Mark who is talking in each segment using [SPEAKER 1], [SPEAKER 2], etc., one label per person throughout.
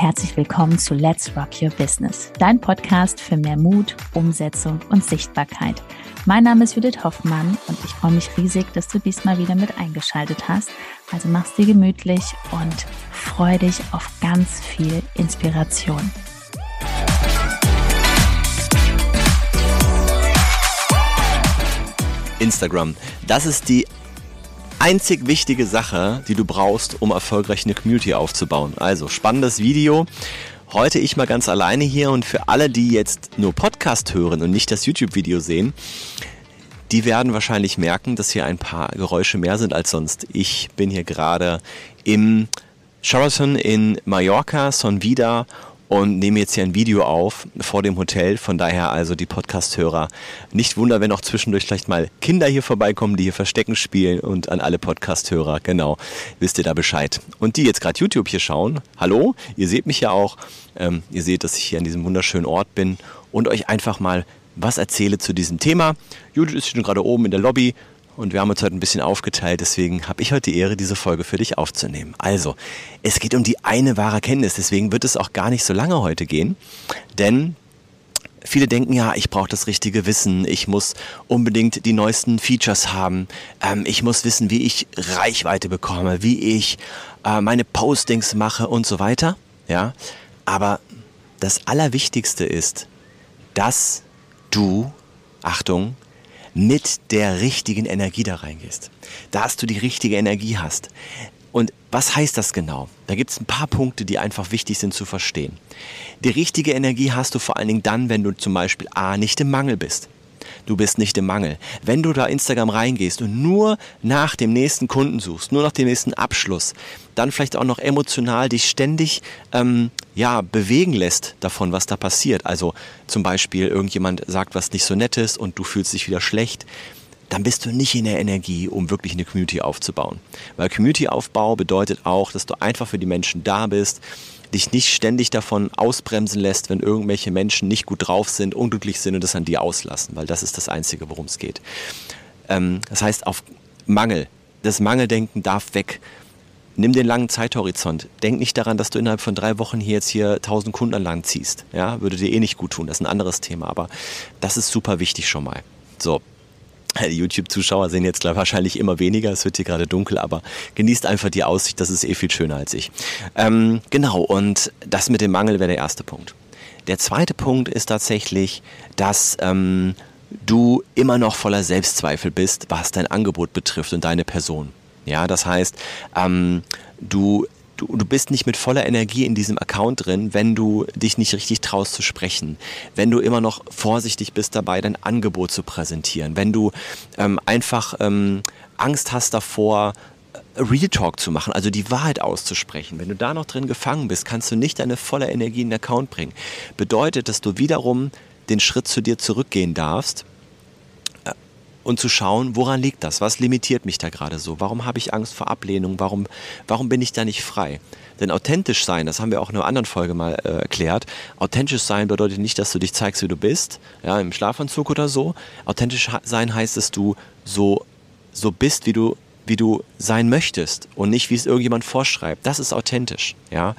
[SPEAKER 1] herzlich willkommen zu Let's Rock Your Business, dein Podcast für mehr Mut, Umsetzung und Sichtbarkeit. Mein Name ist Judith Hoffmann und ich freue mich riesig, dass du diesmal wieder mit eingeschaltet hast. Also mach's dir gemütlich und freu dich auf ganz viel Inspiration.
[SPEAKER 2] Instagram. Das ist die einzig wichtige Sache, die du brauchst, um erfolgreich eine Community aufzubauen. Also spannendes Video. Heute ich mal ganz alleine hier und für alle, die jetzt nur Podcast hören und nicht das YouTube-Video sehen, die werden wahrscheinlich merken, dass hier ein paar Geräusche mehr sind als sonst. Ich bin hier gerade im Sheraton in Mallorca, Son Vida und nehme jetzt hier ein Video auf vor dem Hotel. Von daher also die Podcast-Hörer nicht wunder, wenn auch zwischendurch vielleicht mal Kinder hier vorbeikommen, die hier Verstecken spielen und an alle Podcast-Hörer, genau, wisst ihr da Bescheid. Und die jetzt gerade YouTube hier schauen, hallo, ihr seht mich ja auch, ähm, ihr seht, dass ich hier an diesem wunderschönen Ort bin und euch einfach mal was erzähle zu diesem Thema. Judith ist schon gerade oben in der Lobby und wir haben uns heute ein bisschen aufgeteilt, deswegen habe ich heute die Ehre, diese Folge für dich aufzunehmen. Also, es geht um die eine wahre Erkenntnis, deswegen wird es auch gar nicht so lange heute gehen, denn Viele denken ja, ich brauche das richtige Wissen, ich muss unbedingt die neuesten Features haben, ähm, ich muss wissen, wie ich Reichweite bekomme, wie ich äh, meine Postings mache und so weiter. Ja, aber das Allerwichtigste ist, dass du, Achtung, mit der richtigen Energie da reingehst. Dass du die richtige Energie hast. Und was heißt das genau? Da gibt es ein paar Punkte, die einfach wichtig sind zu verstehen. Die richtige Energie hast du vor allen Dingen dann, wenn du zum Beispiel A nicht im Mangel bist du bist nicht im Mangel. Wenn du da Instagram reingehst und nur nach dem nächsten Kunden suchst, nur nach dem nächsten Abschluss, dann vielleicht auch noch emotional dich ständig ähm, ja, bewegen lässt davon, was da passiert. Also zum Beispiel irgendjemand sagt was nicht so nettes und du fühlst dich wieder schlecht dann bist du nicht in der Energie, um wirklich eine Community aufzubauen. Weil Community-Aufbau bedeutet auch, dass du einfach für die Menschen da bist, dich nicht ständig davon ausbremsen lässt, wenn irgendwelche Menschen nicht gut drauf sind, unglücklich sind und das an dir auslassen, weil das ist das Einzige, worum es geht. Ähm, das heißt, auf Mangel, das Mangeldenken darf weg. Nimm den langen Zeithorizont. Denk nicht daran, dass du innerhalb von drei Wochen hier jetzt hier 1000 Kunden an Land ziehst. Ja, würde dir eh nicht gut tun. Das ist ein anderes Thema, aber das ist super wichtig schon mal. So, YouTube-Zuschauer sehen jetzt wahrscheinlich immer weniger, es wird hier gerade dunkel, aber genießt einfach die Aussicht, das ist eh viel schöner als ich. Ähm, genau, und das mit dem Mangel wäre der erste Punkt. Der zweite Punkt ist tatsächlich, dass ähm, du immer noch voller Selbstzweifel bist, was dein Angebot betrifft und deine Person. Ja, das heißt, ähm, du du, du bist nicht mit voller Energie in diesem Account drin, wenn du dich nicht richtig traust zu sprechen, wenn du immer noch vorsichtig bist dabei, dein Angebot zu präsentieren, wenn du ähm, einfach ähm, Angst hast davor, äh, Real Talk zu machen, also die Wahrheit auszusprechen. Wenn du da noch drin gefangen bist, kannst du nicht deine volle Energie in den Account bringen. Bedeutet, dass du wiederum den Schritt zu dir zurückgehen darfst und zu schauen, woran liegt das? Was limitiert mich da gerade so? Warum habe ich Angst vor Ablehnung? Warum, warum bin ich da nicht frei? Denn authentisch sein, das haben wir auch in einer anderen Folge mal äh, erklärt, authentisch sein bedeutet nicht, dass du dich zeigst, wie du bist, ja, im Schlafanzug oder so. Authentisch sein heißt, dass du so, so bist, wie du wie du sein möchtest und nicht wie es irgendjemand vorschreibt. Das ist authentisch, ja.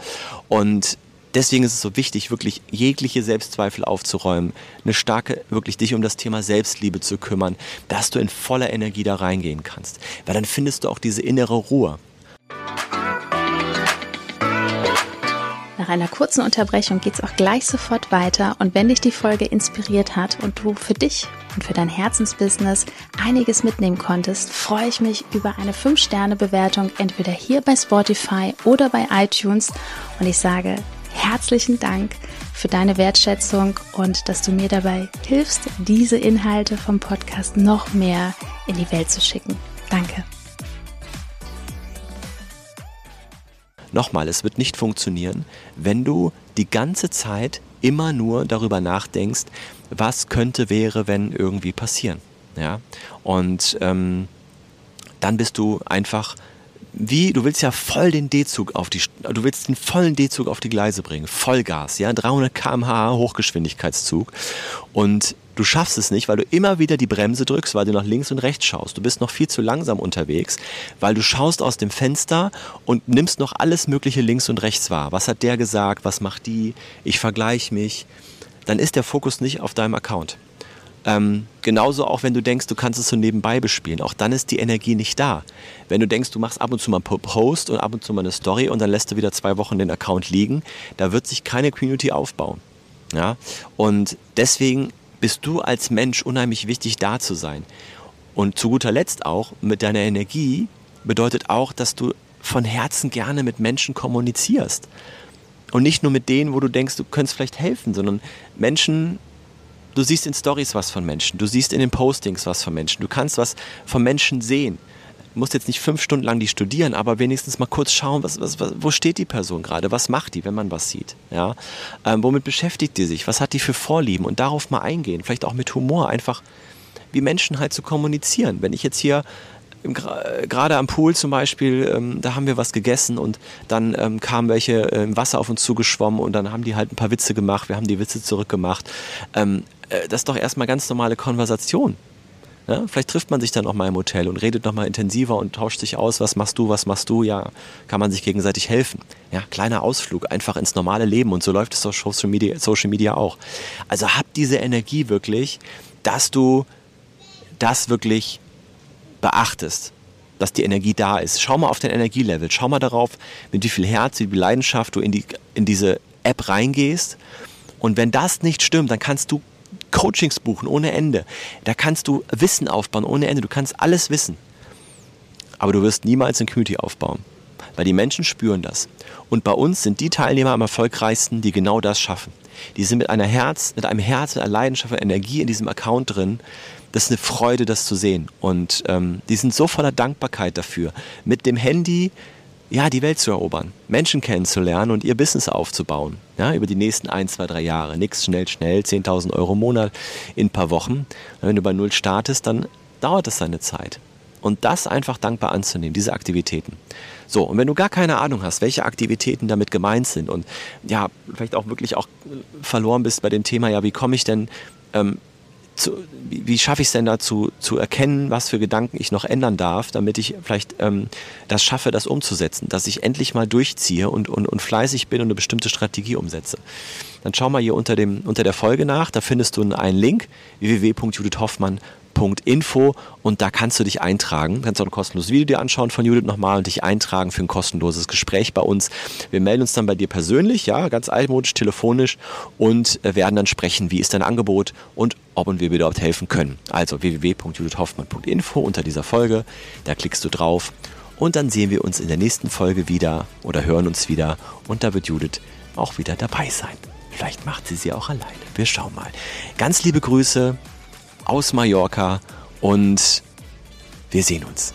[SPEAKER 2] Und deswegen ist es so wichtig, wirklich jegliche Selbstzweifel aufzuräumen, eine starke, wirklich dich um das Thema Selbstliebe zu kümmern, dass du in voller Energie da reingehen kannst. Weil dann findest du auch diese innere Ruhe.
[SPEAKER 1] Nach einer kurzen Unterbrechung geht es auch gleich sofort weiter und wenn dich die Folge inspiriert hat und du für dich und für dein Herzensbusiness einiges mitnehmen konntest, freue ich mich über eine 5-Sterne-Bewertung entweder hier bei Spotify oder bei iTunes und ich sage herzlichen Dank für deine Wertschätzung und dass du mir dabei hilfst, diese Inhalte vom Podcast noch mehr in die Welt zu schicken. Danke.
[SPEAKER 2] Nochmal, es wird nicht funktionieren, wenn du die ganze Zeit immer nur darüber nachdenkst, was könnte, wäre, wenn irgendwie passieren. Ja? Und ähm, dann bist du einfach wie, du willst ja voll den D-Zug auf die, du willst den vollen D-Zug auf die Gleise bringen, Vollgas, ja, 300 km/h Hochgeschwindigkeitszug und du schaffst es nicht, weil du immer wieder die Bremse drückst, weil du nach links und rechts schaust. Du bist noch viel zu langsam unterwegs, weil du schaust aus dem Fenster und nimmst noch alles Mögliche links und rechts wahr. Was hat der gesagt? Was macht die? Ich vergleiche mich. Dann ist der Fokus nicht auf deinem Account. Ähm, genauso auch, wenn du denkst, du kannst es so nebenbei bespielen. Auch dann ist die Energie nicht da. Wenn du denkst, du machst ab und zu mal einen Post und ab und zu mal eine Story und dann lässt du wieder zwei Wochen den Account liegen, da wird sich keine Community aufbauen. Ja? Und deswegen bist du als Mensch unheimlich wichtig, da zu sein. Und zu guter Letzt auch, mit deiner Energie bedeutet auch, dass du von Herzen gerne mit Menschen kommunizierst. Und nicht nur mit denen, wo du denkst, du könntest vielleicht helfen, sondern Menschen, Du siehst in Stories was von Menschen, du siehst in den Postings was von Menschen, du kannst was von Menschen sehen. Du musst jetzt nicht fünf Stunden lang die studieren, aber wenigstens mal kurz schauen, was, was, was, wo steht die Person gerade, was macht die, wenn man was sieht. Ja? Ähm, womit beschäftigt die sich, was hat die für Vorlieben und darauf mal eingehen, vielleicht auch mit Humor, einfach wie Menschen halt zu kommunizieren. Wenn ich jetzt hier gerade am Pool zum Beispiel, ähm, da haben wir was gegessen und dann ähm, kamen welche äh, im Wasser auf uns zugeschwommen und dann haben die halt ein paar Witze gemacht, wir haben die Witze zurückgemacht. Ähm, äh, das ist doch erstmal ganz normale Konversation. Ja, vielleicht trifft man sich dann auch mal im Hotel und redet noch mal intensiver und tauscht sich aus, was machst du, was machst du, ja, kann man sich gegenseitig helfen. Ja, kleiner Ausflug, einfach ins normale Leben und so läuft es auf Social Media, Social Media auch. Also hab diese Energie wirklich, dass du das wirklich beachtest, dass die Energie da ist. Schau mal auf dein Energielevel, schau mal darauf, mit wie viel Herz, wie viel Leidenschaft du in, die, in diese App reingehst. Und wenn das nicht stimmt, dann kannst du Coachings buchen ohne Ende. Da kannst du Wissen aufbauen ohne Ende. Du kannst alles wissen. Aber du wirst niemals eine Community aufbauen. Weil die Menschen spüren das. Und bei uns sind die Teilnehmer am erfolgreichsten, die genau das schaffen. Die sind mit einer Herz, mit einem Herz, mit einer Leidenschaft, mit Energie in diesem Account drin. Das ist eine Freude, das zu sehen. Und ähm, die sind so voller Dankbarkeit dafür. Mit dem Handy ja, die Welt zu erobern, Menschen kennenzulernen und ihr Business aufzubauen. Ja, über die nächsten ein, zwei, drei Jahre. Nix schnell, schnell, 10.000 Euro im Monat in ein paar Wochen. wenn du bei Null startest, dann dauert es seine Zeit. Und das einfach dankbar anzunehmen, diese Aktivitäten. So, und wenn du gar keine Ahnung hast, welche Aktivitäten damit gemeint sind und ja, vielleicht auch wirklich auch verloren bist bei dem Thema, ja, wie komme ich denn ähm, zu, wie, wie schaffe ich es denn dazu, zu erkennen, was für Gedanken ich noch ändern darf, damit ich vielleicht ähm, das schaffe, das umzusetzen, dass ich endlich mal durchziehe und, und, und fleißig bin und eine bestimmte Strategie umsetze. Dann schau mal hier unter, dem, unter der Folge nach, da findest du einen Link www.judithhoffmann.com www.judith.info und da kannst du dich eintragen. Du kannst auch ein kostenloses Video dir anschauen von Judith nochmal und dich eintragen für ein kostenloses Gespräch bei uns. Wir melden uns dann bei dir persönlich, ja, ganz altmodisch, telefonisch und äh, werden dann sprechen, wie ist dein Angebot und ob und wie wir überhaupt helfen können. Also www.judithhoffmann.info unter dieser Folge, da klickst du drauf und dann sehen wir uns in der nächsten Folge wieder oder hören uns wieder und da wird Judith auch wieder dabei sein. Vielleicht macht sie sie auch alleine. Wir schauen mal. Ganz liebe Grüße aus Mallorca und wir sehen uns.